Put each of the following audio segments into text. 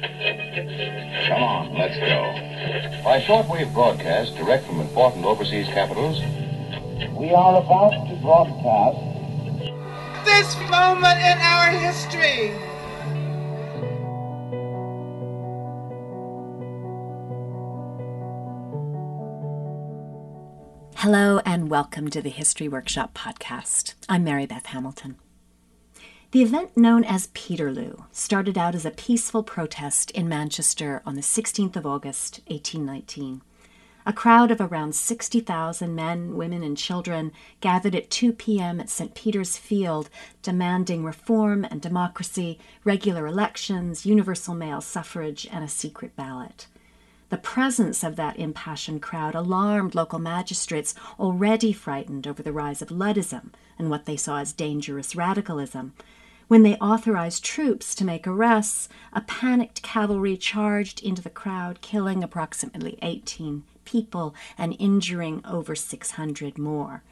Come on, let's go. By shortwave broadcast direct from important overseas capitals, we are about to broadcast this moment in our history. Hello, and welcome to the History Workshop podcast. I'm Mary Beth Hamilton. The event known as Peterloo started out as a peaceful protest in Manchester on the 16th of August, 1819. A crowd of around 60,000 men, women, and children gathered at 2 p.m. at St. Peter's Field, demanding reform and democracy, regular elections, universal male suffrage, and a secret ballot. The presence of that impassioned crowd alarmed local magistrates already frightened over the rise of Luddism and what they saw as dangerous radicalism. When they authorized troops to make arrests, a panicked cavalry charged into the crowd, killing approximately 18 people and injuring over 600 more.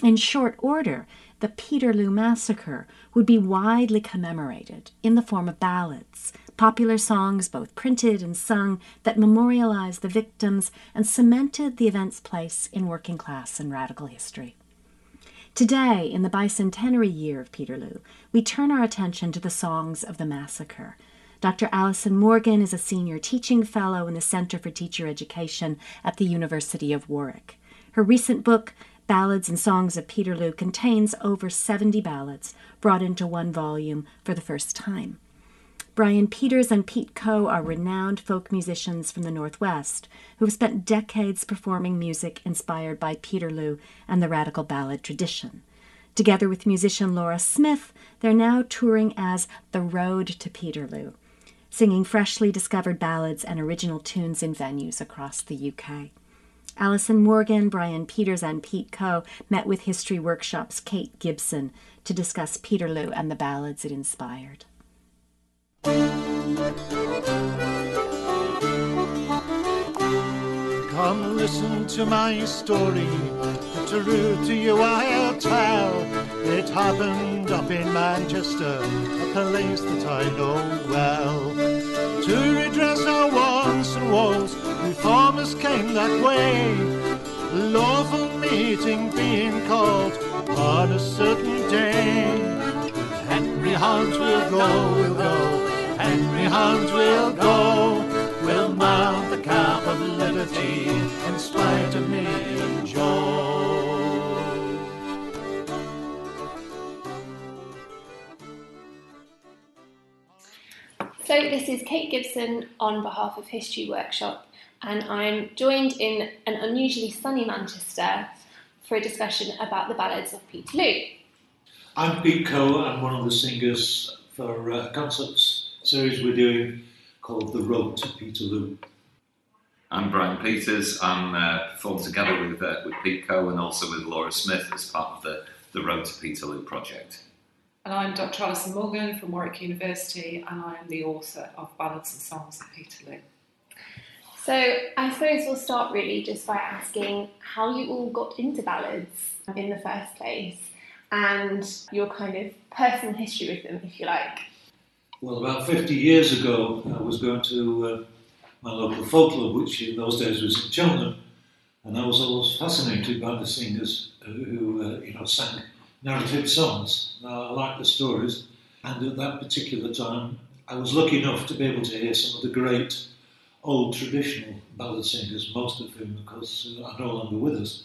In short order, the Peterloo Massacre would be widely commemorated in the form of ballads, popular songs both printed and sung that memorialized the victims and cemented the event's place in working class and radical history. Today, in the bicentenary year of Peterloo, we turn our attention to the songs of the massacre. Dr. Alison Morgan is a senior teaching fellow in the Center for Teacher Education at the University of Warwick. Her recent book, Ballads and Songs of Peterloo, contains over 70 ballads brought into one volume for the first time. Brian Peters and Pete Coe are renowned folk musicians from the Northwest who have spent decades performing music inspired by Peterloo and the radical ballad tradition. Together with musician Laura Smith, they're now touring as The Road to Peterloo, singing freshly discovered ballads and original tunes in venues across the UK. Alison Morgan, Brian Peters, and Pete Coe met with History Workshop's Kate Gibson to discuss Peterloo and the ballads it inspired. Come listen to my story, the true to you I'll tell. It happened up in Manchester, a place that I know well. To redress our wants and woes, reformers came that way. Lawful meeting being called on a certain day. Hunt will go, we'll go. Henry Hunt will go, We'll mount the cap of liberty in spite of Nadin Joe. So this is Kate Gibson on behalf of History Workshop and I'm joined in an unusually sunny Manchester for a discussion about the ballads of Peterloo. I'm Pete Coe, I'm one of the singers for uh, concerts series we're doing called The Road to Peterloo. I'm Brian Peters. I'm uh, performed together with uh, with Pete Coe and also with Laura Smith as part of the, the Road to Peterloo project. And I'm Dr. Alison Morgan from Warwick University, and I am the author of Ballads and Songs of Peterloo. So I suppose we'll start really just by asking how you all got into ballads in the first place and your kind of personal history with them, if you like. Well, about 50 years ago, I was going to uh, my local folk club, which in those days was in Cheltenham, and I was always fascinated by the singers who, uh, you know, sang narrative songs. Now, I liked the stories, and at that particular time, I was lucky enough to be able to hear some of the great old traditional ballad singers, most of whom, of course, are no longer with us.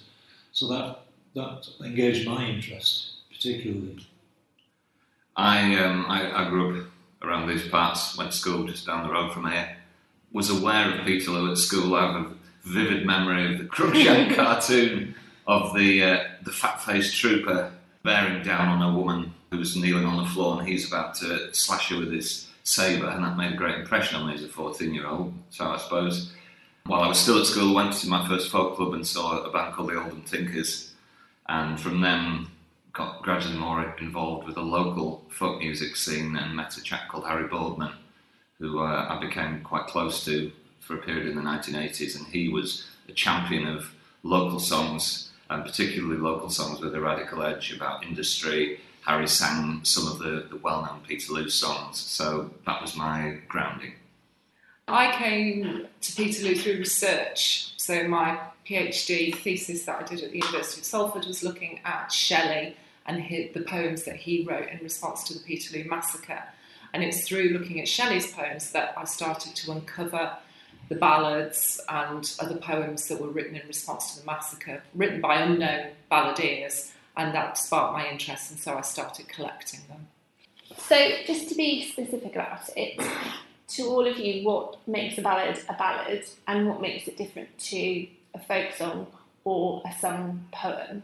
So that that engaged my interest particularly. I um, I, I grew up around these parts, went to school just down the road from here, was aware of Peterloo at school. I have a vivid memory of the Cruikshank cartoon of the uh, the fat faced trooper bearing down on a woman who was kneeling on the floor and he's about to slash her with his sabre, and that made a great impression on me as a 14 year old. So I suppose while I was still at school, I went to my first folk club and saw a band called the Oldham Tinkers, and from them got gradually more involved with the local folk music scene and met a chap called Harry Boardman, who uh, I became quite close to for a period in the 1980s, and he was a champion of local songs, and particularly local songs with a radical edge about industry. Harry sang some of the, the well-known Peterloo songs, so that was my grounding. I came to Peterloo through research. So my PhD thesis that I did at the University of Salford was looking at Shelley and his, the poems that he wrote in response to the Peterloo massacre. And it's through looking at Shelley's poems that I started to uncover the ballads and other poems that were written in response to the massacre, written by unknown balladeers, and that sparked my interest, and so I started collecting them. So, just to be specific about it, to all of you, what makes a ballad a ballad, and what makes it different to a folk song or a sung poem?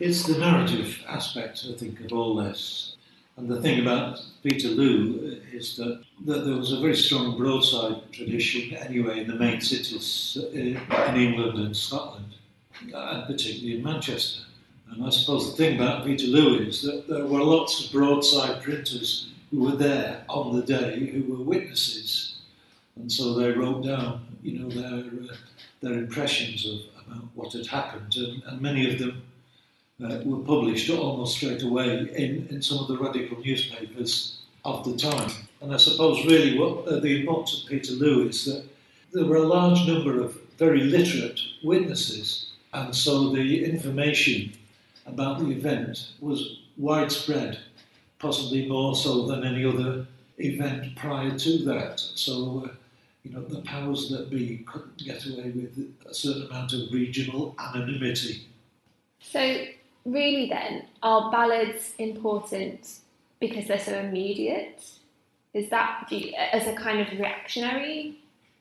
It's the narrative aspect, I think, of all this. And the thing about Peterloo is that, that there was a very strong broadside tradition anyway in the main cities in, in England and Scotland, and particularly in Manchester. And I suppose the thing about Peterloo is that there were lots of broadside printers who were there on the day who were witnesses. And so they wrote down, you know, their, uh, their impressions of about what had happened, and, and many of them uh, were published almost straight away in, in some of the radical newspapers of the time. And I suppose really what uh, the importance of Peterloo is that there were a large number of very literate witnesses, and so the information about the event was widespread, possibly more so than any other event prior to that. So, uh, you know, the powers that be couldn't get away with a certain amount of regional anonymity. So, really, then, are ballads important because they're so immediate? Is that as a kind of reactionary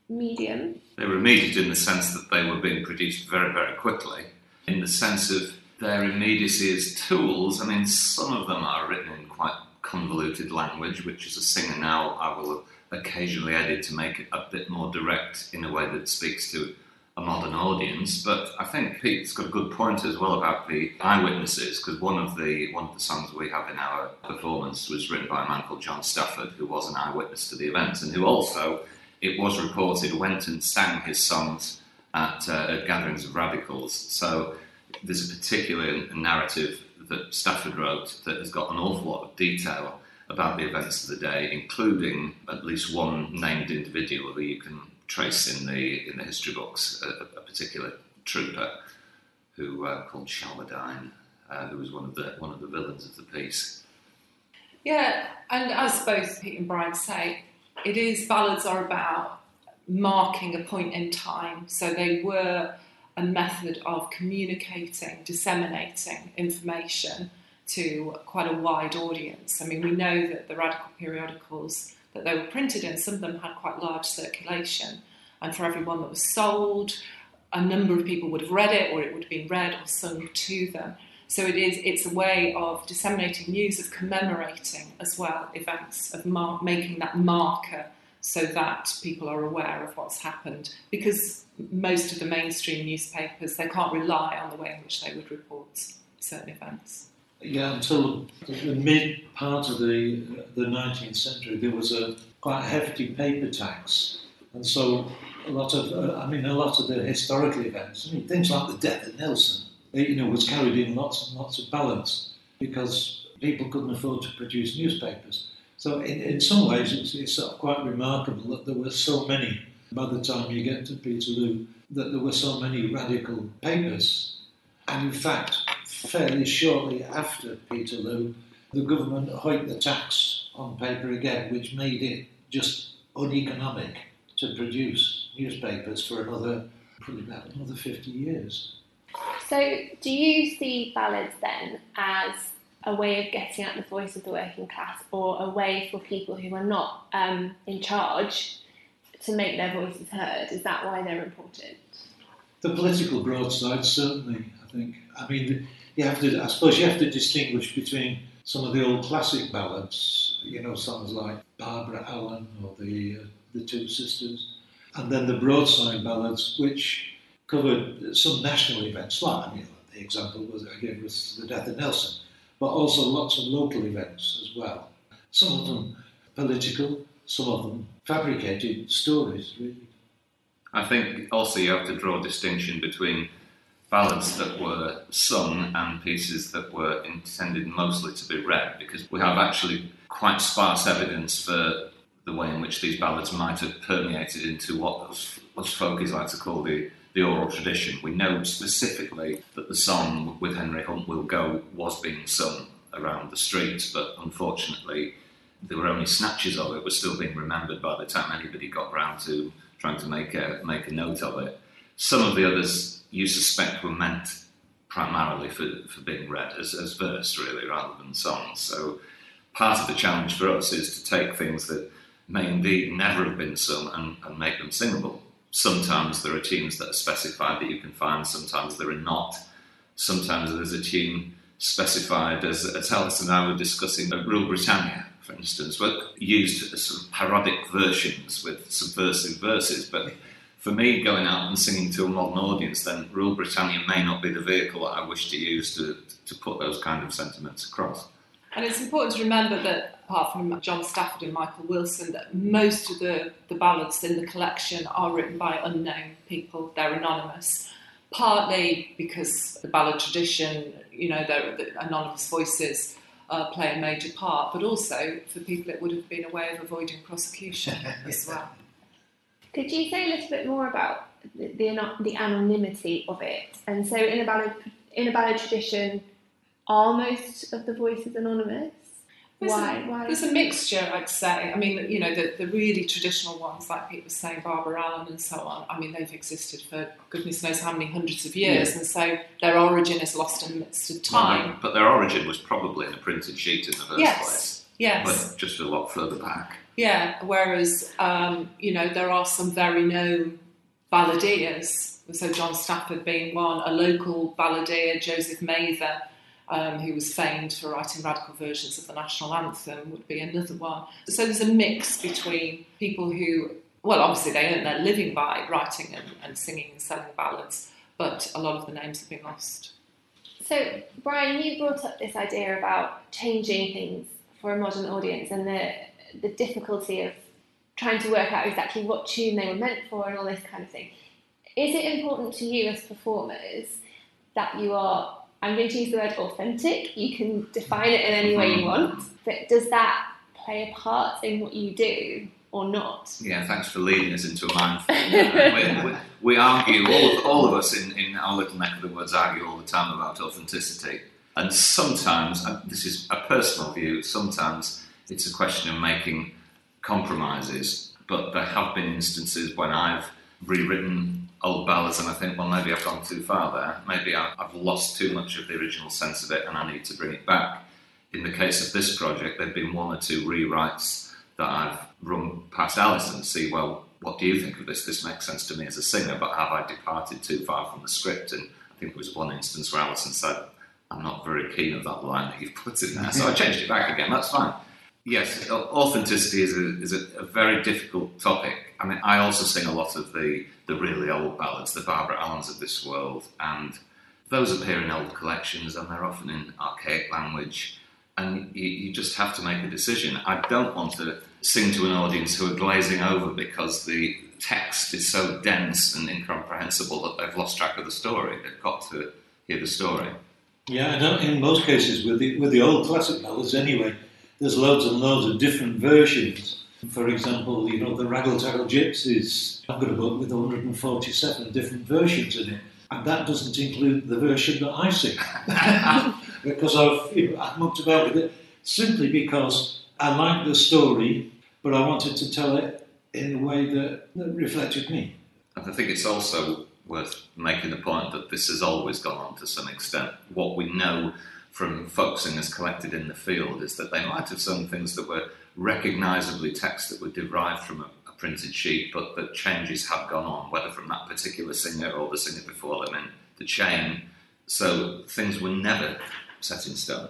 medium? They were immediate in the sense that they were being produced very, very quickly. In the sense of their immediacy as tools, I mean, some of them are written in quite convoluted language, which as a singer now I will occasionally edit to make it a bit more direct in a way that speaks to a modern audience. But I think Pete's got a good point as well about the eyewitnesses, because one of the one of the songs we have in our performance was written by a man called John Stafford, who was an eyewitness to the event, and who also, it was reported, went and sang his songs at, uh, at gatherings of radicals. So there's a particular narrative that Stafford wrote that has got an awful lot of detail about the events of the day, including at least one named individual who you can trace in the in the history books, a, a particular trooper who uh, called Shalberdine, uh, who was one of the one of the villains of the piece. Yeah, and as both Pete and Brian say, it is ballads are about marking a point in time. So they were a method of communicating, disseminating information to quite a wide audience. I mean, we know that the radical periodicals that they were printed in, some of them had quite large circulation, and for every one that was sold, a number of people would have read it, or it would have been read or sung to them. So it is it's a way of disseminating news, of commemorating as well events, of mar- making that marker so that people are aware of what's happened. Because most of the mainstream newspapers they can't rely on the way in which they would report certain events. Yeah, until the mid part of the the 19th century, there was a quite hefty paper tax, and so a lot of uh, I mean a lot of the historical events, I mean things like the death of Nelson, you know, was carried in lots and lots of balance because people couldn't afford to produce newspapers. So in, in some ways, it's, it's sort of quite remarkable that there were so many. By the time you get to Peterloo, that there were so many radical papers, and in fact, fairly shortly after Peterloo, the government hiked the tax on paper again, which made it just uneconomic to produce newspapers for another, probably about another 50 years. So, do you see ballads then as a way of getting at the voice of the working class or a way for people who are not um, in charge to make their voices heard? Is that why they're important? The political broadside, certainly, I think. I mean, you have to, I suppose you have to distinguish between some of the old classic ballads, you know, songs like Barbara Allen or the, uh, the Two Sisters, and then the broadside ballads, which covered some national events, like, I mean, the example was gave was the death of Nelson, but also lots of local events as well. Some of them political, some of them fabricated stories, really. I think also you have to draw a distinction between ballads that were sung and pieces that were intended mostly to be read because we have actually quite sparse evidence for the way in which these ballads might have permeated into what us, us folkies like to call the, the oral tradition. We know specifically that the song with Henry Hunt Will Go was being sung around the streets, but unfortunately there were only snatches of it were still being remembered by the time anybody got round to trying to make a, make a note of it. Some of the others you suspect were meant primarily for, for being read as, as verse, really, rather than songs. So part of the challenge for us is to take things that may indeed never have been sung and, and make them singable. Sometimes there are tunes that are specified that you can find, sometimes there are not. Sometimes there's a tune specified, as, as Alice and I were discussing, Rule Britannia, for instance, but used as parodic versions with subversive verses. But for me, going out and singing to a modern audience, then Rule Britannia may not be the vehicle that I wish to use to, to put those kind of sentiments across. And it's important to remember that, apart from John Stafford and Michael Wilson, that most of the, the ballads in the collection are written by unknown people. They're anonymous, partly because the ballad tradition, you know, the anonymous voices uh, play a major part, but also for people it would have been a way of avoiding prosecution as well. Could you say a little bit more about the, the, the anonymity of it? And so, in a ballad in a ballad tradition, are most of the voices anonymous? There's why? A, why? There's a mixture, I'd say. I mean, you know, the, the really traditional ones, like Pete was saying, Barbara Allen and so on. I mean, they've existed for goodness knows how many hundreds of years, yeah. and so their origin is lost in the midst of time. Well, but their origin was probably in a printed sheet in the first yes. place. Yes. But just a lot further back. Yeah. Whereas, um, you know, there are some very known balladeers. So John Stafford being one, a local balladeer, Joseph Mather um, who was famed for writing radical versions of the national anthem, would be another one. So there's a mix between people who, well, obviously they earn their living by writing and, and singing and selling ballads, but a lot of the names have been lost. So, Brian, you brought up this idea about changing things for a modern audience and the the difficulty of trying to work out exactly what tune they were meant for and all this kind of thing. Is it important to you as performers that you are I'm going to use the word authentic. You can define it in any way you mm-hmm. want, but does that play a part in what you do or not? Yeah, thanks for leading us into a minefield. we, we, argue, all of, all of us in, in our little neck of the woods argue all the time about authenticity. And sometimes, and this is a personal view, sometimes it's a question of making compromises. But there have been instances when I've rewritten old ballads, and I think, well, maybe I've gone too far there. Maybe I've lost too much of the original sense of it, and I need to bring it back. In the case of this project, there've been one or two rewrites that I've run past Alison to see, well, what do you think of this? This makes sense to me as a singer, but have I departed too far from the script? And I think there was one instance where Alison said, I'm not very keen of that line that you've put in there. So I changed it back again. That's fine. Yes, authenticity is a, is a, a, very difficult topic. I mean, I also sing a lot of the, the really old ballads, the Barbara Allens of this world, and those appear in old collections and they're often in archaic language, and you, you just have to make a decision. I don't want to sing to an audience who are glazing over because the text is so dense and incomprehensible that they've lost track of the story. They've got to hear the story. Yeah, in most cases, with the, with the old classic ballads anyway, there's loads and loads of different versions. For example, you know, the Raggle Taggle Gypsies, I've got a book with 147 different versions in it, and that doesn't include the version that I sing. because I've, you know, I've mucked about with it simply because I like the story, but I wanted to tell it in a way that, that reflected me. And I think it's also worth making the point that this has always gone on to some extent. What we know from folk singers collected in the field is that they might have sung things that were recognisably texts that were derived from a, a, printed sheet, but that changes have gone on, whether from that particular singer or the singer before them in the chain. So things were never set in stone.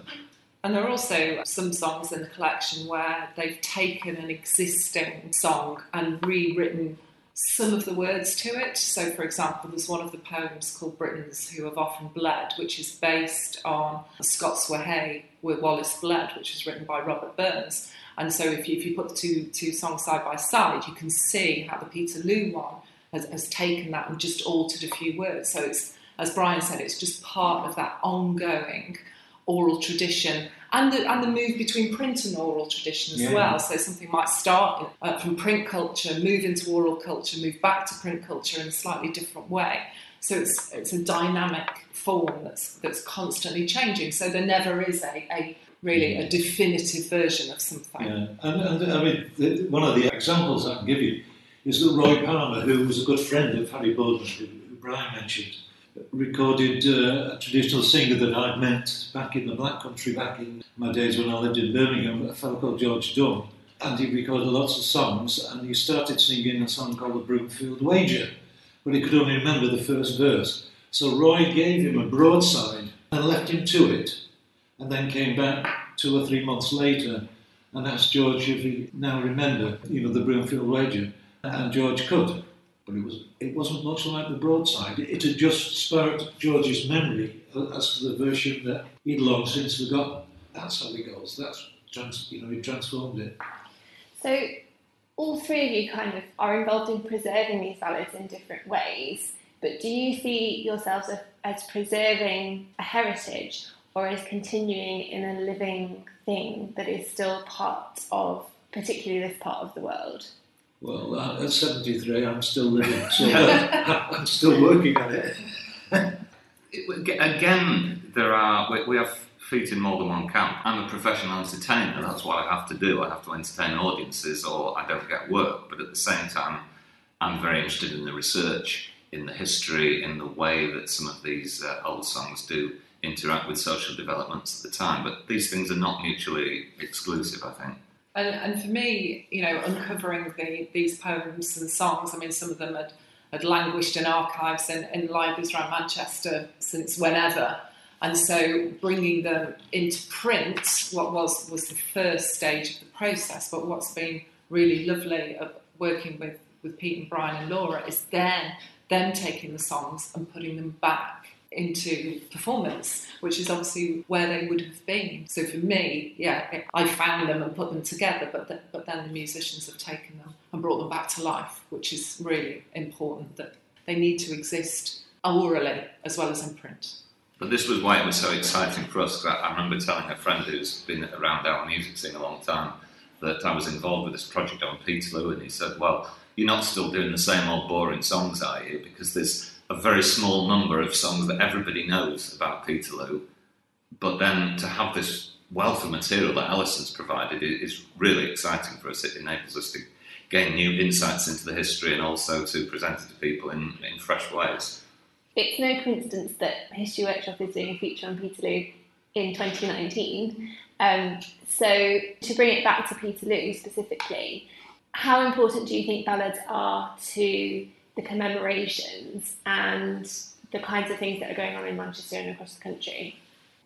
And there are also some songs in the collection where they've taken an existing song and rewritten some of the words to it. So, for example, there's one of the poems called Britons Who Have Often Bled, which is based on Scots Wha Hae where Wallace Bled, which was written by Robert Burns. And so, if you, if you put the two, two songs side by side, you can see how the Peterloo one has, has taken that and just altered a few words. So, it's as Brian said, it's just part of that ongoing oral tradition. And the and the move between print and oral tradition as Yeah. well. So something might start uh, from print culture, move into oral culture, move back to print culture in a slightly different way. So it's it's a dynamic form that's that's constantly changing. So there never is a, a really a definitive version of something. Yeah, and, and I mean, the, one of the examples I can give you is that Roy Palmer, who was a good friend of Harry Boardman, who, who Brian mentioned, recorded uh, a traditional singer that I'd met back in the Black Country, back in my days when I lived in Birmingham, a fellow called George Dunn. And he recorded lots of songs, and he started singing a song called The Broomfield Wager, but he could only remember the first verse. So Roy gave him a broadside and left him to it, and then came back two or three months later and asked George if he now remembered, you know, the Broomfield Wager, and George could. But it was it wasn't much like the broadside. It had just sparked George's memory as to the version that he'd long since forgotten. That's how it goes. That's trans, you know, he transformed it. So, all three of you kind of are involved in preserving these ballads in different ways, but do you see yourselves as preserving a heritage or as continuing in a living thing that is still part of, particularly this part of the world? Well, uh, at 73, I'm still living, so I'm still working on it. It- Again, there are we, we have feet in more than one camp. I'm a professional entertainer. That's what I have to do. I have to entertain audiences, or I don't get work. But at the same time, I'm very interested in the research, in the history, in the way that some of these uh, old songs do interact with social developments at the time. But these things are not mutually exclusive. I think. And, and for me, you know, uncovering the, these poems and songs, I mean, some of them had, had languished in archives and in libraries around Manchester since whenever. And so bringing them into print, what was, was the first stage of the process, but what's been really lovely of working with, with Pete and Brian and Laura is then them taking the songs and putting them back into performance, which is obviously where they would have been. So for me, yeah, I found them and put them together, but th- but then the musicians have taken them and brought them back to life, which is really important that they need to exist orally as well as in print. But this was why it was so exciting for us. I, I remember telling a friend who's been around our music scene a long time that I was involved with this project on Peterloo, and he said, "Well, you're not still doing the same old boring songs, are you? Because there's a very small number of songs that everybody knows about Peterloo, but then to have this wealth of material that Alison's provided is really exciting for us. It enables us to gain new insights into the history and also to present it to people in, in fresh ways." It's no coincidence that History Workshop is doing a feature on Peterloo in 2019. Um, so, to bring it back to Peterloo specifically, how important do you think ballads are to the commemorations and the kinds of things that are going on in Manchester and across the country?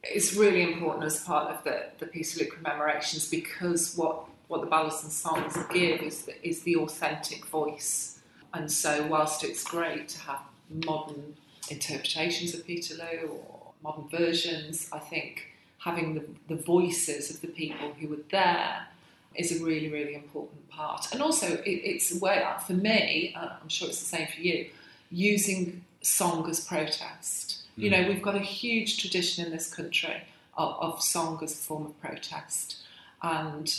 It's really important as part of the, the Peterloo commemorations because what, what the ballads and songs give is the, is the authentic voice. And so, whilst it's great to have modern interpretations of Peterloo or modern versions, I think having the, the voices of the people who were there is a really, really important part. And also, it, it's a way, uh, for me, uh, I'm sure it's the same for you, using song as protest. You know, mm. we've got a huge tradition in this country of, of song as a form of protest. And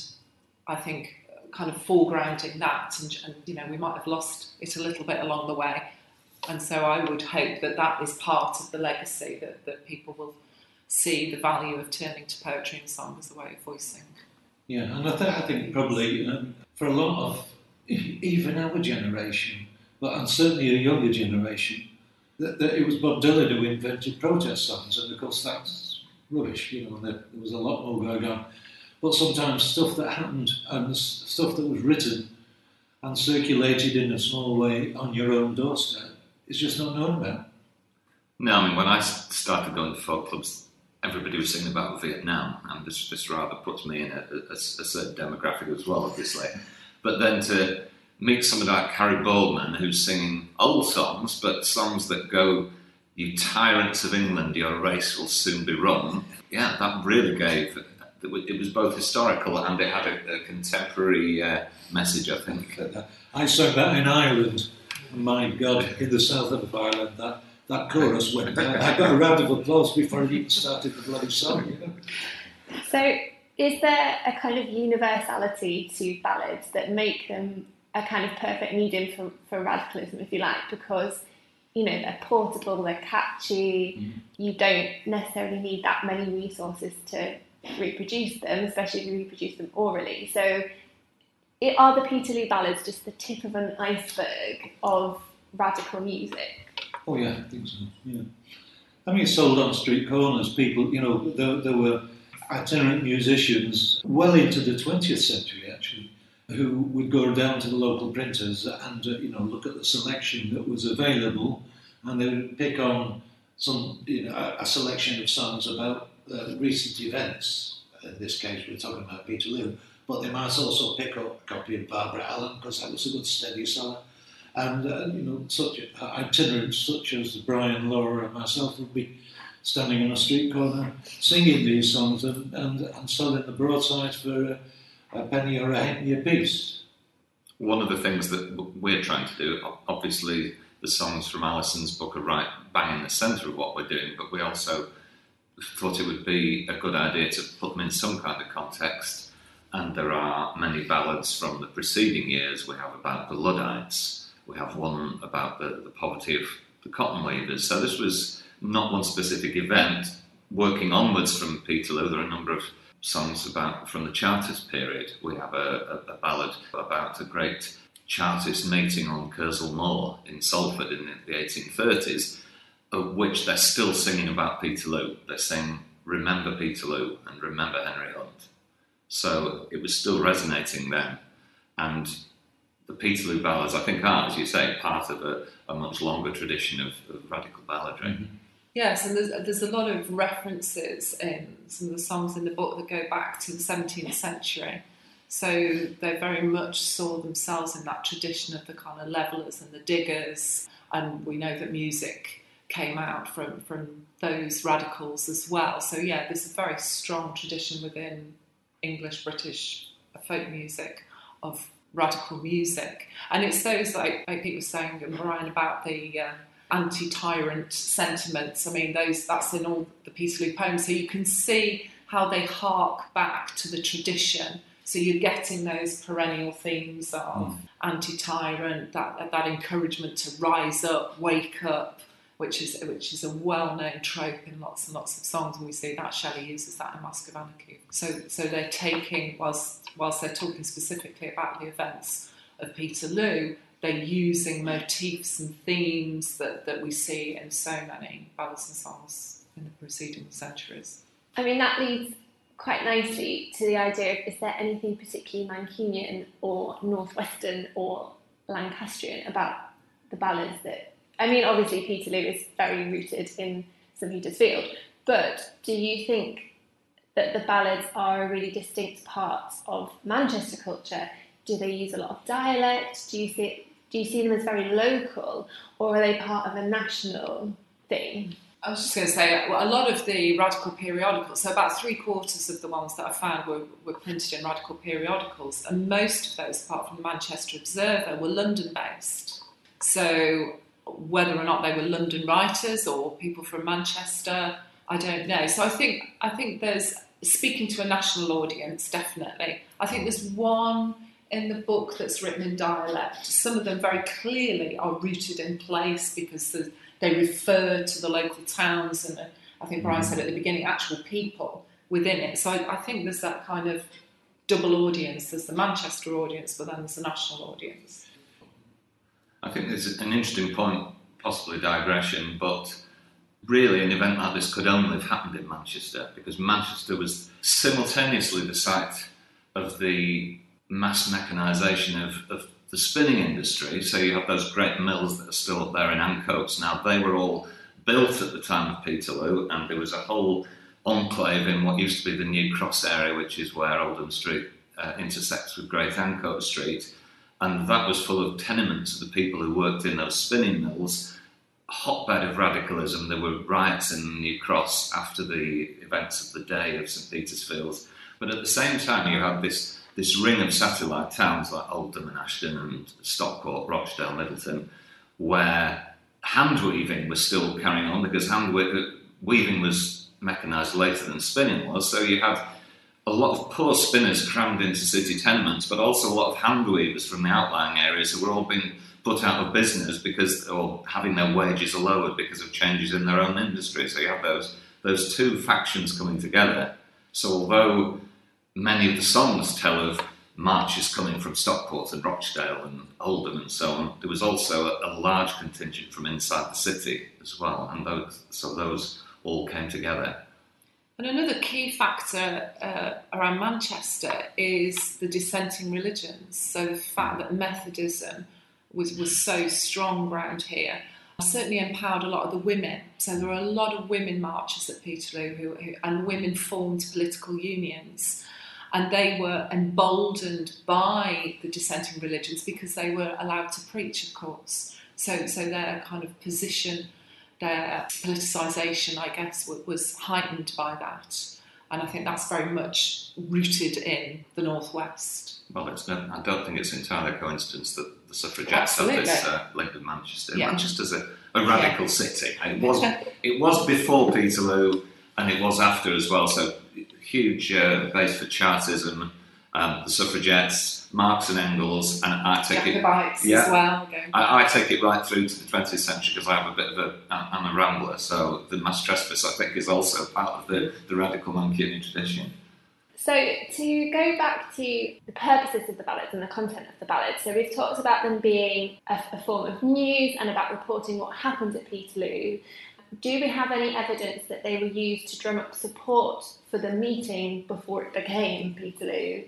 I think uh, kind of foregrounding that, and, and you know, we might have lost it a little bit along the way. And so I would hope that that is part of the legacy that, that people will see the value of turning to poetry and song as a way of voicing. Yeah, and I, th- I think probably for a lot of even our generation, but and certainly a younger generation, that, that it was Bob Dylan who invented protest songs, and of course that's rubbish. You know, there, there was a lot more going on. But sometimes stuff that happened and stuff that was written and circulated in a small way on your own doorstep is just not known about. No, I mean, when I started going to folk clubs, everybody was singing about Vietnam, and this, this rather puts me in a, a, a certain demographic as well, obviously. But then to meet somebody like Harry Boardman, who's singing old songs, but songs that go, You tyrants of England, your race will soon be run. Yeah, that really gave. It was both historical and it had a, a contemporary uh, message, I think. I sang that in Ireland. My God, in the south of Ireland, that, that chorus went. I got a round of applause before I even started the bloody song. You know? So, is there a kind of universality to ballads that make them a kind of perfect medium for, for radicalism, if you like, because you know they're portable, they're catchy. Mm. You don't necessarily need that many resources to reproduce them, especially if you reproduce them orally. So, it, are the Peterloo ballads just the tip of an iceberg of radical music? Oh yeah, I think so. Yeah, I mean, it's sold on street corners. People, you know, there, there were itinerant musicians well into the 20th century, actually, who would go down to the local printers and uh, you know look at the selection that was available, and they would pick on some you know a, a selection of songs about uh, recent events. In this case, we're talking about Peterloo, but they might also pick up a copy of Barbara Allen because that was a good steady seller. And uh, you know, such itinerants such as Brian, Laura, and myself would be standing on a street corner singing these songs and, and, and selling the broadsides for a, a penny or a halfpenny a piece. One of the things that we're trying to do, obviously, the songs from Alison's book are right bang in the centre of what we're doing, but we also thought it would be a good idea to put them in some kind of context. And there are many ballads from the preceding years. We have about the Luddites, we have one about the, the poverty of the cotton weavers. So this was not one specific event. Working onwards from Peterloo, there are a number of songs about from the Chartist period. We have a, a, a ballad about a great Chartist meeting on Kersal Moor in Salford in the 1830s, of which they're still singing about Peterloo. They're saying, Remember Peterloo and remember Henry Hunt. So it was still resonating then. And the Peterloo ballads, I think, are, as you say, part of a, a much longer tradition of, of radical balladry. Mm-hmm. Yes, and there's, there's a lot of references in some of the songs in the book that go back to the 17th century. So they very much saw themselves in that tradition of the kind of levellers and the diggers, and we know that music came out from, from those radicals as well. So yeah, there's a very strong tradition within English British folk music of radical music, and it's those like like Pete was saying and Brian about the uh, anti-tyrant sentiments. I mean, those that's in all the Peterloo poems. So you can see how they hark back to the tradition. So you're getting those perennial themes of mm. anti-tyrant, that that encouragement to rise up, wake up, which is which is a well-known trope in lots and lots of songs, and we see that Shelley uses that in Masque of Anarchy. So so they're taking whilst whilst they're talking specifically about the events of Peterloo, they're using motifs and themes that, that we see in so many ballads and songs in the preceding centuries. I mean, that leads quite nicely to the idea of is there anything particularly Mancunian or Northwestern or Lancastrian about the ballads that. I mean, obviously, Peterloo is very rooted in St Peter's Field, but do you think that the ballads are a really distinct part of Manchester culture? Do they use a lot of dialect? Do you see do you see them as very local or are they part of a national thing? I was just going to say, well, a lot of the radical periodicals, so about three quarters of the ones that I found were, were printed in radical periodicals, and most of those, apart from the Manchester Observer, were London based. So whether or not they were London writers or people from Manchester, I don't know. So I think I think there's speaking to a national audience, definitely. I think there's one in the book that's written in dialect. Some of them very clearly are rooted in place because they refer to the local towns and uh, I think Brian said at the beginning, actual people within it. So I, I think there's that kind of double audience. There's the Manchester audience, but then there's the national audience. I think there's an interesting point, possibly digression, but really an event like this could only have happened in Manchester because Manchester was simultaneously the site of the mass mechanisation of, of the spinning industry. So you have those great mills that are still up there in Ancoats now. They were all built at the time of Peterloo, and there was a whole enclave in what used to be the New Cross area, which is where Oldham Street uh, intersects with Great Ancoats Street. And that was full of tenements of the people who worked in those spinning mills. A Hotbed of radicalism. There were riots in New Cross after the events of the day of St Peter's Fields. But at the same time, you had this this ring of satellite towns like Oldham and Ashton and Stockport, Rochdale, Middleton, where hand weaving was still carrying on because hand weaving was mechanised later than spinning was. So you had a lot of poor spinners crammed into city tenements, but also a lot of hand weavers from the outlying areas who were all being put out of business because, or having their wages lowered because of changes in their own industry. So you have those those two factions coming together. So although many of the songs tell of marches coming from Stockport and Rochdale and Oldham and so on, there was also a, a large contingent from inside the city as well, and those, so those all came together. And another key factor uh, around Manchester is the dissenting religions. So the fact that Methodism was, was so strong around here certainly empowered a lot of the women. So there were a lot of women marchers at Peterloo who, who, and women formed political unions. And they were emboldened by the dissenting religions because they were allowed to preach, of course. So, so their kind of position, their politicisation, I guess, was heightened by that. And I think that's very much rooted in the Northwest. Well, it's no, I don't think it's entirely a coincidence that the suffragettes have this uh, link with Manchester. Yeah. Manchester's a, a radical yeah. city. it was it was before Peterloo, and it was after as well. So huge uh, base for Chartism, um, the suffragettes, Marx and Engels, and I take it yeah, as well. I, I, take it right through to the 20th century because I have a bit of a, I'm a rambler. So the Mass Trespass, I think, is also part of the, the radical Mancunian tradition. So, to go back to the purposes of the ballads and the content of the ballads, so we've talked about them being a, a form of news and about reporting what happened at Peterloo. Do we have any evidence that they were used to drum up support for the meeting before it became Peterloo?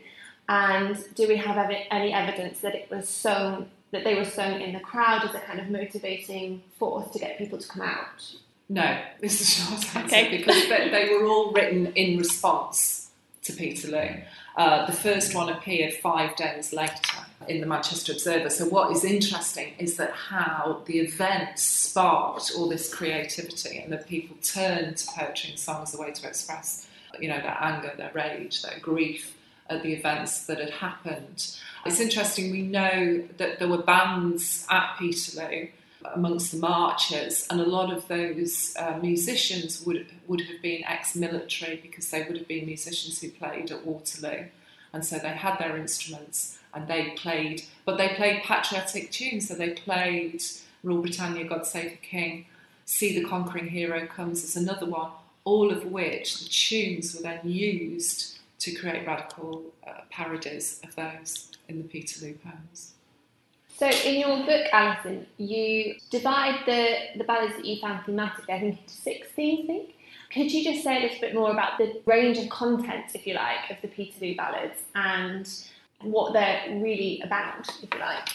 And do we have ev- any evidence that it was sung, that they were sung in the crowd as a kind of motivating force to get people to come out? No, this is short answer okay. because they, they were all written in response to Peterloo. Uh, the first one appeared five days later in the Manchester Observer. So, what is interesting is that how the event sparked all this creativity and that people turned to poetry and song as a way to express, you know, their anger, their rage, their grief at the events that had happened. It's interesting, we know that there were bands at Peterloo amongst the marchers, and a lot of those uh, musicians would would have been ex-military because they would have been musicians who played at Waterloo, and so they had their instruments and they played, but they played patriotic tunes. So they played "Rule Britannia, God Save the King," "See the Conquering Hero Comes" is another one. All of which the tunes were then used to create radical uh, parodies of those in the Peterloo poems. So in your book, Alison, you divide the, the ballads that you found thematically, I think, into six themes, I think. Could you just say a little bit more about the range of content, if you like, of the Peterloo ballads and what they're really about, if you like?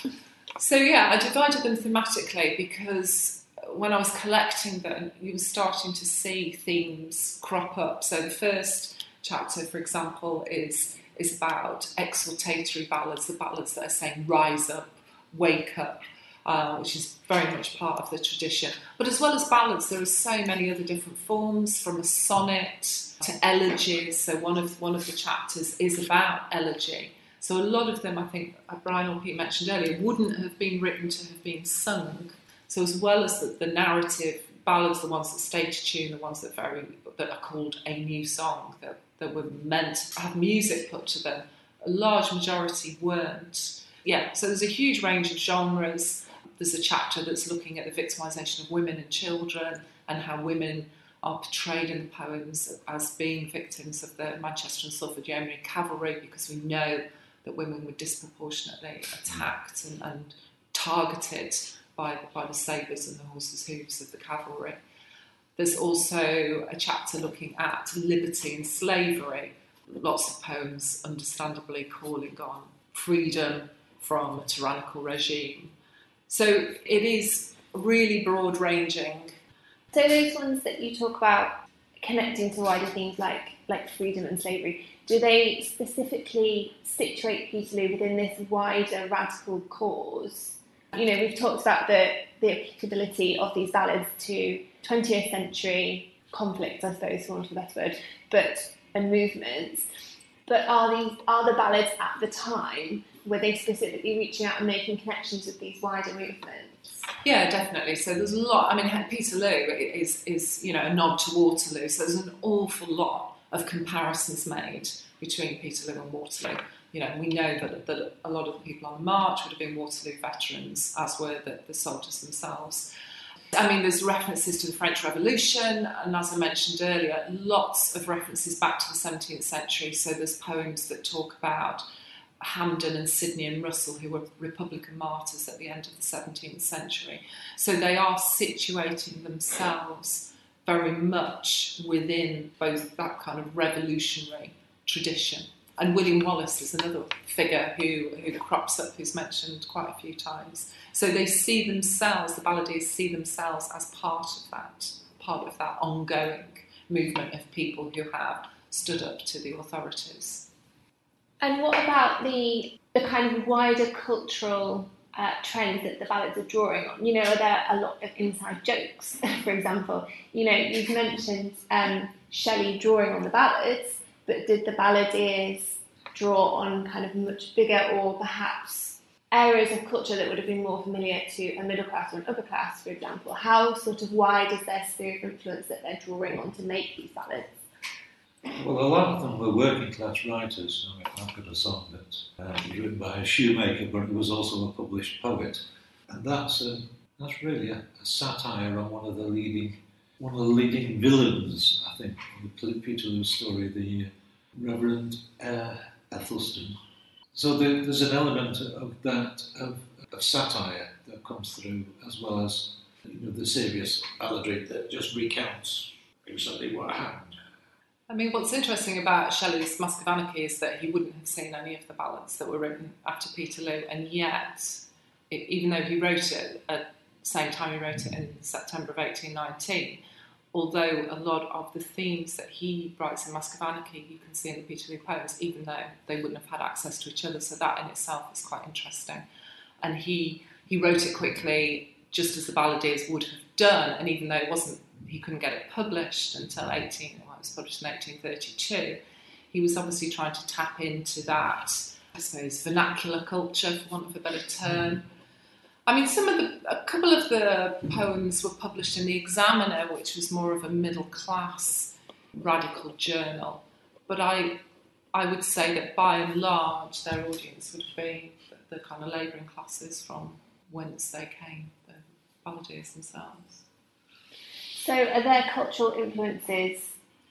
So yeah, I divided them thematically because when I was collecting them, you were starting to see themes crop up. So the first chapter, for example, is is about exaltatory ballads, the ballads that are saying rise up, wake up, uh, which is very much part of the tradition. But as well as ballads, there are so many other different forms, from a sonnet to elegies. So one of one of the chapters is about elegy. So a lot of them, I think uh, Brian or Pete mentioned earlier, wouldn't have been written to have been sung. So as well as the, the narrative ballads, the ones that stage tune, the ones that very that are called a new song, that, that were meant to have music put to them, a large majority weren't yeah, so there's a huge range of genres. There's a chapter that's looking at the victimisation of women and children and how women are portrayed in the poems as being victims of the Manchester and Salford Yeomanry Cavalry because we know that women were disproportionately attacked and, and targeted by, by the sabres and the horses' hooves of the cavalry. There's also a chapter looking at liberty and slavery, lots of poems understandably calling on freedom from a tyrannical regime. So it is really broad ranging. So those ones that you talk about connecting to wider themes like like freedom and slavery, do they specifically situate Peterloo within this wider radical cause? You know, we've talked about the, the applicability of these ballads to 20th century conflicts, I suppose, for want of a better word, but and movements. But are these are the ballads at the time were they specifically reaching out and making connections with these wider movements? Yeah, definitely. So there's a lot. I mean, Peterloo is is you know a nod to Waterloo. So there's an awful lot of comparisons made between Peterloo and Waterloo. You know, we know that, that a lot of the people on the march would have been Waterloo veterans, as were the, the soldiers themselves. I mean, there's references to the French Revolution, and as I mentioned earlier, lots of references back to the 17th century. So there's poems that talk about Hampden and Sidney and Russell, who were Republican martyrs at the end of the 17th century. So they are situating themselves very much within both that kind of revolutionary tradition. And William Wallace is another figure who, who crops up, who's mentioned quite a few times. So they see themselves, the balladeers see themselves as part of that, part of that ongoing movement of people who have stood up to the authorities. And what about the the kind of wider cultural uh, trends that the ballads are drawing on? You know, are there a lot of inside jokes, for example? You know, you've mentioned um, Shelley drawing on the ballads, but did the balladeers draw on kind of much bigger or perhaps areas of culture that would have been more familiar to a middle class or an upper class, for example? How sort of wide is their sphere of influence that they're drawing on to make these ballads? Well, a lot of them were working class writers. I mean, I've got a song that uh, was written by a shoemaker, but it was also a published poet, and that's a, that's really a, a, satire on one of the leading one of the leading villains, I think, in the Peterloo story, the Reverend uh, Ethelston. So there, there's an element of that of, of, satire that comes through, as well as you know, the serious balladry that just recounts exactly what happened. I mean, what's interesting about Shelley's Masque of Anarchy is that he wouldn't have seen any of the ballads that were written after Peterloo, and yet, it, even though he wrote it at the same time he wrote it in September of 1819, although a lot of the themes that he writes in Masque of Anarchy you can see in the Peterloo poems, even though they wouldn't have had access to each other. So that in itself is quite interesting. And he he wrote it quickly, just as the balladeers would have done. And even though it wasn't, he couldn't get it published until 18. Well, it was published in 1832. He was obviously trying to tap into that, I suppose, vernacular culture, for want of a better term. I mean, some of the, a couple of the poems were published in the Examiner, which was more of a middle class radical journal. But I, I would say that by and large, their audience would be the, the kind of labouring classes from whence they came, the balladeers themselves. So, are there cultural influences?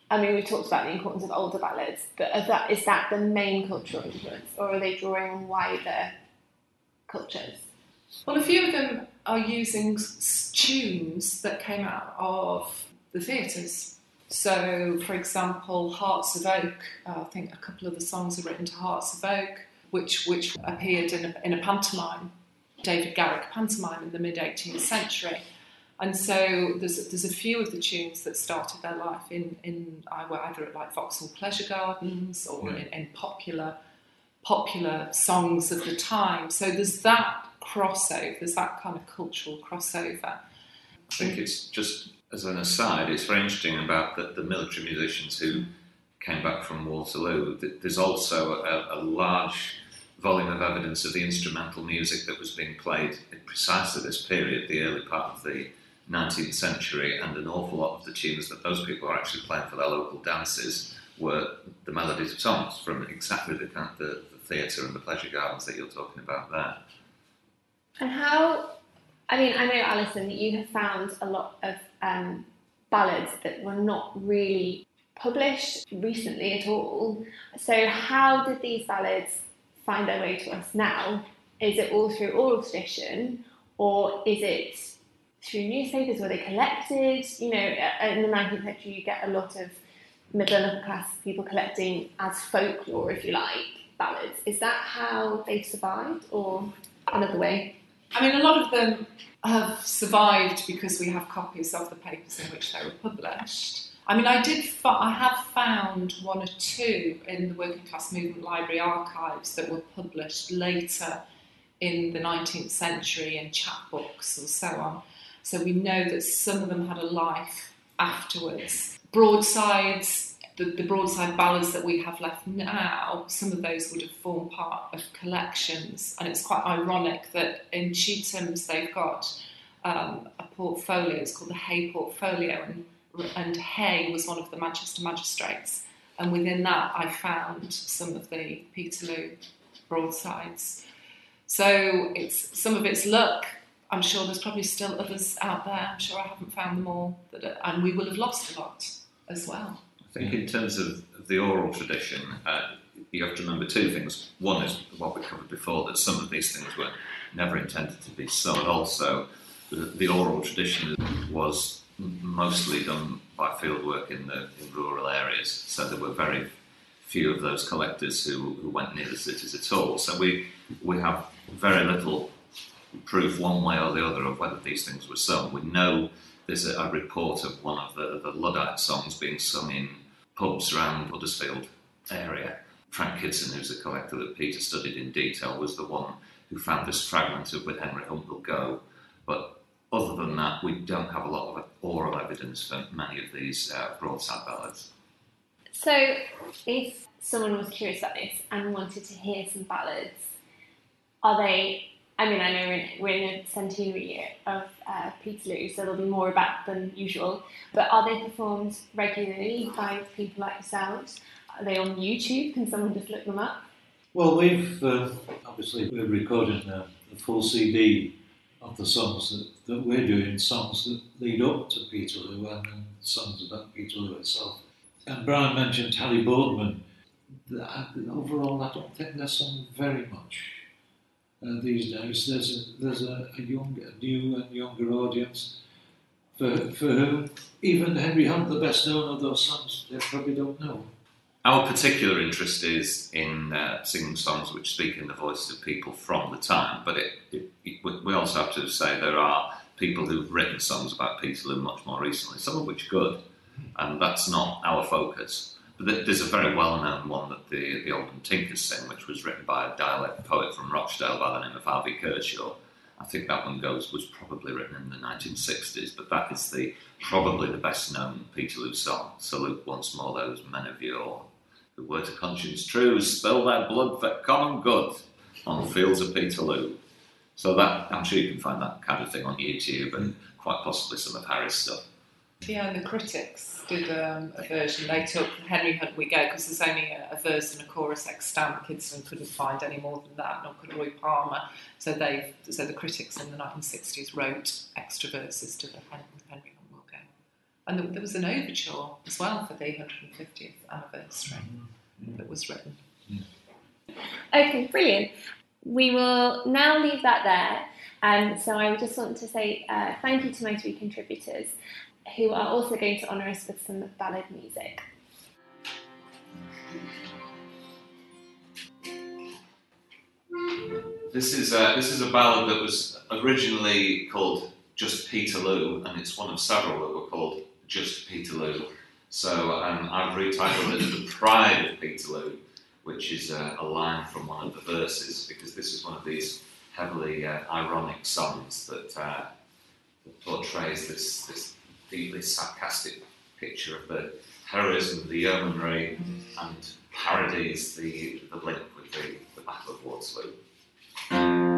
I mean, we talked about the importance of older ballads, but that, is that the main cultural influence, or are they drawing on wider cultures? Well, a few of them are using tunes that came out of the theatres. So, for example, Hearts of Oak, uh, I think a couple of the songs are written to Hearts of Oak, which, which appeared in a, in a pantomime, David Garrick pantomime in the mid 18th century. And so there's, there's a few of the tunes that started their life in, in either at like Vauxhall Pleasure Gardens or in, in popular popular songs of the time. So there's that crossover, there's that kind of cultural crossover. I think it's just as an aside, it's very interesting about the, the military musicians who came back from Waterloo. There's also a, a, large volume of evidence of the instrumental music that was being played precisely this period, the early part of the 19th century, and an awful lot of the tunes that those people are actually playing for their local dances were the melodies of songs from exactly the, the, the theatre and the pleasure gardens that you're talking about there. And how, I mean, I know, Alison, that you have found a lot of um, ballads that were not really published recently at all. So, how did these ballads find their way to us now? Is it all through oral tradition, or is it through newspapers where they collected? You know, in the 19th century, you get a lot of middle and upper class people collecting as folklore, if you like, ballads. Is that how they survived, or another way? I mean, a lot of them have survived because we have copies of the papers in which they were published. I mean, I did. I have found one or two in the Working Class Movement Library archives that were published later in the 19th century in chapbooks and so on. So we know that some of them had a life afterwards. Broadsides the, the broadside ballads that we have left now, some of those would have formed part of collections. And it's quite ironic that in Chetham's they've got um, a portfolio, it's called the Hay Portfolio, and, and Hay was one of the Manchester magistrates And within that, I found some of the Peterloo broadsides. So it's some of it's luck. I'm sure there's probably still others out there. I'm sure I haven't found them all, that and we will have lost a lot as well. I think in terms of the oral tradition, uh, you have to remember two things. One is what we covered before, that some of these things were never intended to be sold. Also, the, the oral tradition was mostly done by fieldwork in the in rural areas, so there were very few of those collectors who, who went near the cities at all. So we we have very little proof one way or the other of whether these things were sung. We know there's a, a report of one of the, the Luddite songs being sung in pubs around Huddersfield area. Frank Kidson, who's a collector that Peter studied in detail, was the one who found this fragment of With Henry Will Go. But other than that, we don't have a lot of oral evidence for many of these uh, broadside ballads. So, if someone was curious about this and wanted to hear some ballads, are they? I mean, I know we're in, a centenary year of uh, Peterloo, so there'll be more about than usual. But are they performed regularly by people like yourselves? Are they on YouTube? Can someone just look them up? Well, we've uh, obviously we're recording a, a full CD of the songs that, that we're doing, songs that lead up to Peterloo and, and songs about Peterloo itself. And Brian mentioned Harry Boardman. Overall, I don't think they're sung very much these days. There's a, there's a, a young, new and younger audience for, for whom even Henry Hunt, the best known of those songs, they probably don't know. Our particular interest is in uh, singing songs which speak in the voices of people from the time, but it, it, it, we- we also have to say there are people who've written songs about Peterloo much more recently, some of which good, and that's not our focus. There's a very well-known one that the, the Oldham Tinkers sing, which was written by a dialect poet from Rochdale by the name of Harvey Kershaw. I think that one goes was probably written in the 1960s, but that is the probably the best known Peterloo song. Salute once more those men of yore who were to conscience true, spill their blood for common good on the fields of Peterloo. So that I'm sure you can find that kind of thing on YouTube and quite possibly some of Harry's stuff. Yeah, and the critics did um, a version. They took Henry Hunt We Go because there's only a, a verse and a chorus extant. Kidson couldn't find any more than that, nor could Roy Palmer. So they, so the critics in the 1960s wrote extra verses to the Hen- Henry Hunt Will Go. And there, there was an overture as well for the 150th anniversary that was written. Okay, brilliant. We will now leave that there. Um, so I would just want to say uh, thank you to my three contributors who are also going to honour us with some ballad music. This is a, this is a ballad that was originally called Just Peterloo, and it's one of several that were called Just Peterloo. So um, I've retitled it The Pride of Peterloo, which is a, line from one of the verses, because this is one of these heavily uh, ironic songs that, uh, that portrays this, this deeply sarcastic picture of the heroism of the yeomanry and parodies the, the link with the, the Battle of Waterloo.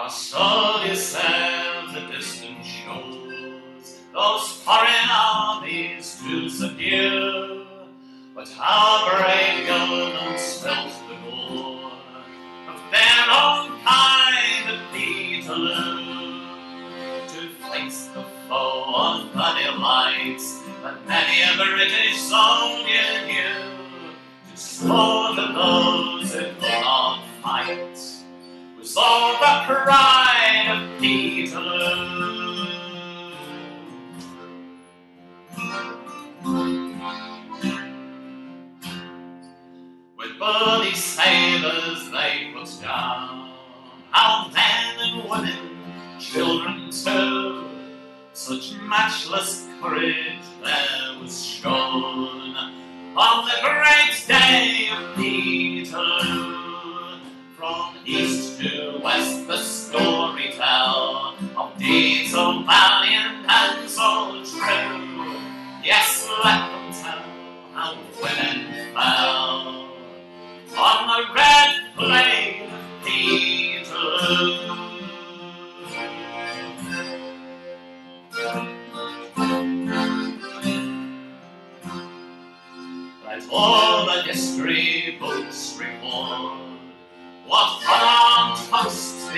Our soldiers sailed to distant shores, those foreign armies to subdue. But how pride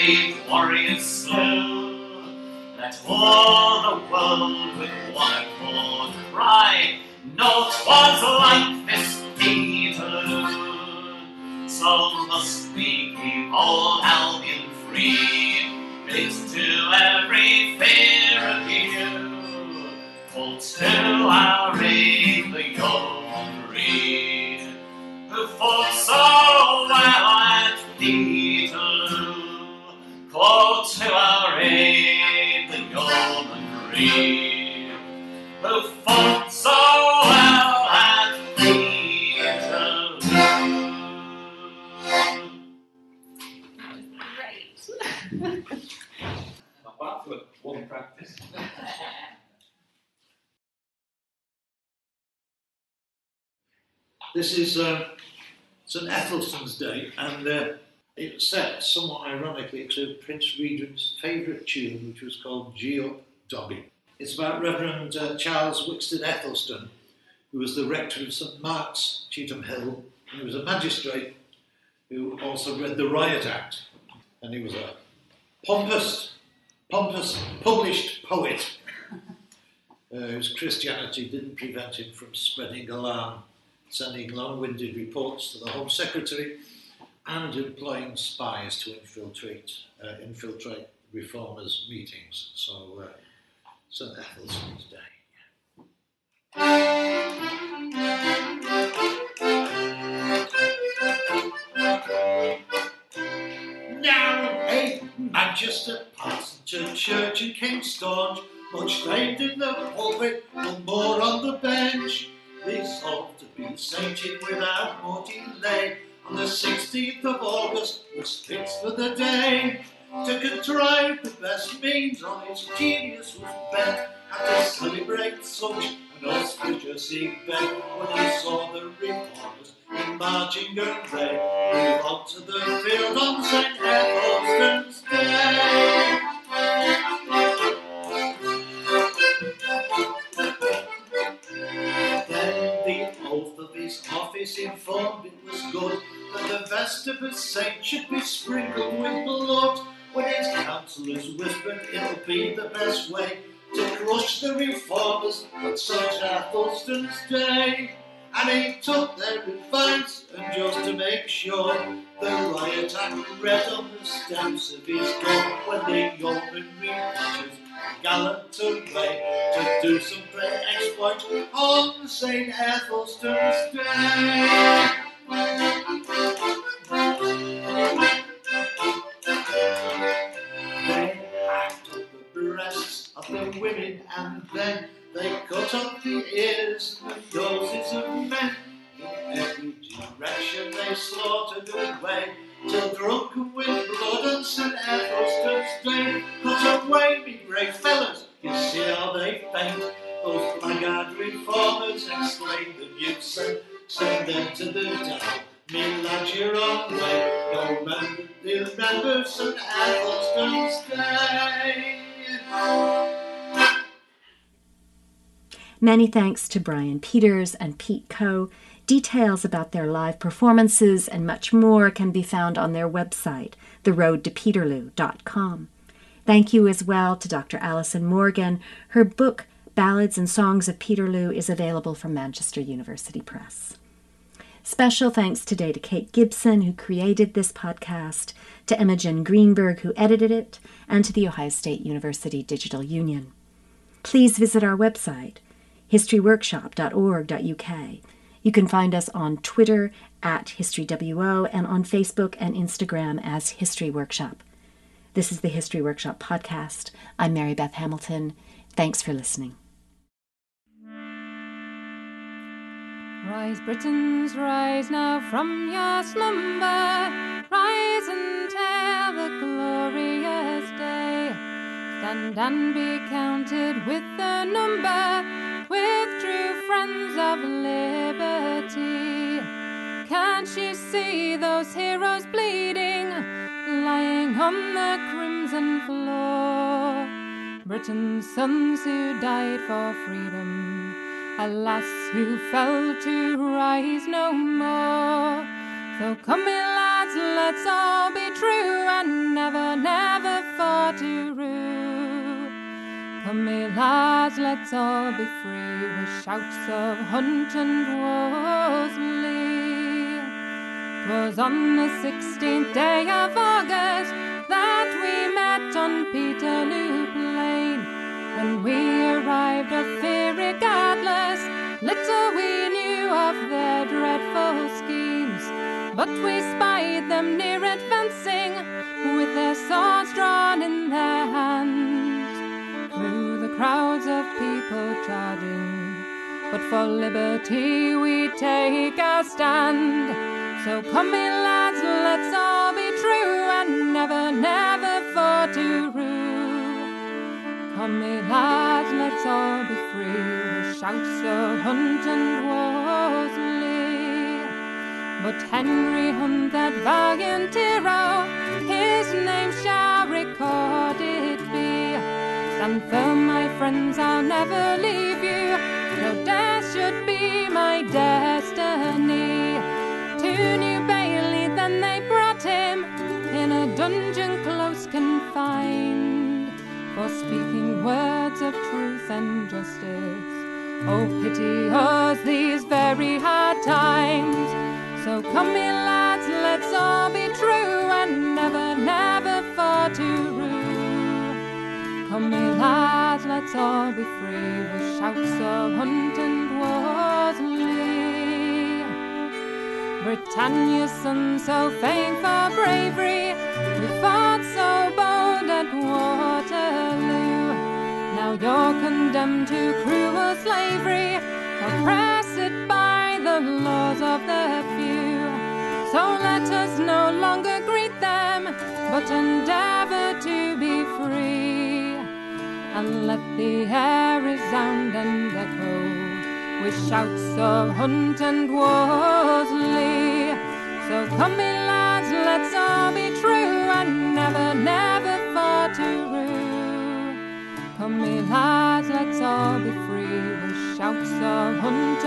these warriors slew. Let all the world with one accord cry, No, 'twas like this Peterloo. So must we keep old Albion free, bid to every This is uh, St Ethelstan's Day, and uh, it's set somewhat ironically to Prince Regent's favourite tune, which was called G Up Dobby. It's about Reverend uh, Charles Wicksted Ethelston, who was the rector of St Mark's, Cheetham Hill, and he was a magistrate who also read the Riot Act, and he was a pompous, pompous, published poet uh, whose Christianity didn't prevent him from spreading alarm, sending long-winded reports to the Home Secretary, and employing spies to infiltrate uh, infiltrate reformers' meetings. So, uh, St Ethelstan's Day. Now, a Manchester parson church in staunch, much famed in the pulpit, and more on the bench. Resolved to be sainted without more delay. On the 16th of August was fixed for the day. To contrive the best means on his genius was bent, and to celebrate such an auspicious event. When he saw the reformers in marching array, move on to the field on St. Ethelstan's Day. Office informed it was good that the vest of a saint should be sprinkled with blood. When his counsellors whispered it'll be the best way to crush the reformers on such Ethelstan's day. And he took their advice, and just to make sure, the riot act read on the steps of his door when the yeomanry gallant away to do some great exploit on St. Ethelstan's Day. They hacked up the breasts of the women and then they cut off the ears Many thanks to Brian Peters and Pete Coe. Details about their live performances and much more can be found on their website, theroadtopeterloo.com. Thank you as well to Dr. Alison Morgan. Her book, Ballads and Songs of Peterloo, is available from Manchester University Press. Special thanks today to Kate Gibson, who created this podcast, to Imogen Greenberg, who edited it, and to the Ohio State University Digital Union. Please visit our website, historyworkshop.org.uk. You can find us on Twitter at HistoryWO and on Facebook and Instagram as History Workshop. This is the History Workshop podcast. I'm Mary Beth Hamilton. Thanks for listening. Rise, Britons, rise now from your slumber. Rise and tell the glorious day. Stand and be counted with the number, with true friends of liberty. Can't you see those heroes bleeding, lying on the crimson floor? Britain's sons who died for freedom alas, who fell to rise no more. So come, me lads, let's all be true and never, never fall to rue. Come, me lads, let's all be free with shouts of hunt and Wolseley. 'Twas on the sixteenth day of August that we met on Peterloo Plain. When we arrived at fear regardless, little we knew of their dreadful schemes. But we spied them near advancing, with their swords drawn in their hands. The crowds of people charging, but for liberty we take our stand. So come, me lads, let's all be true and never, never for to rue. Come, me lads, let's all be free with shouts of Hunt and Wolseley. But Henry Hunt, that valiant hero, his name shall recorded be. Stand firm, friends, I'll never leave you. No death should be my destiny. To New Bailey, then they brought him in a dungeon close confined for speaking words of truth and justice. Oh, pity us these very hard times. So come, me lads, let's all be true and never, never fall to. Come, me lads, let's all be free with shouts of Hunt and Wolseley. Britannia's son, so famed for bravery, who fought so bold at Waterloo. Now you're condemned to cruel slavery, oppressed by the laws of the few. So let us no longer greet them, but endeavor to be free. And let the air resound and echo with shouts of Hunt and Wolseley. So come, me lads, let's all be true and never, never fall to rue. Come, me lads, let's all be free with shouts of Hunt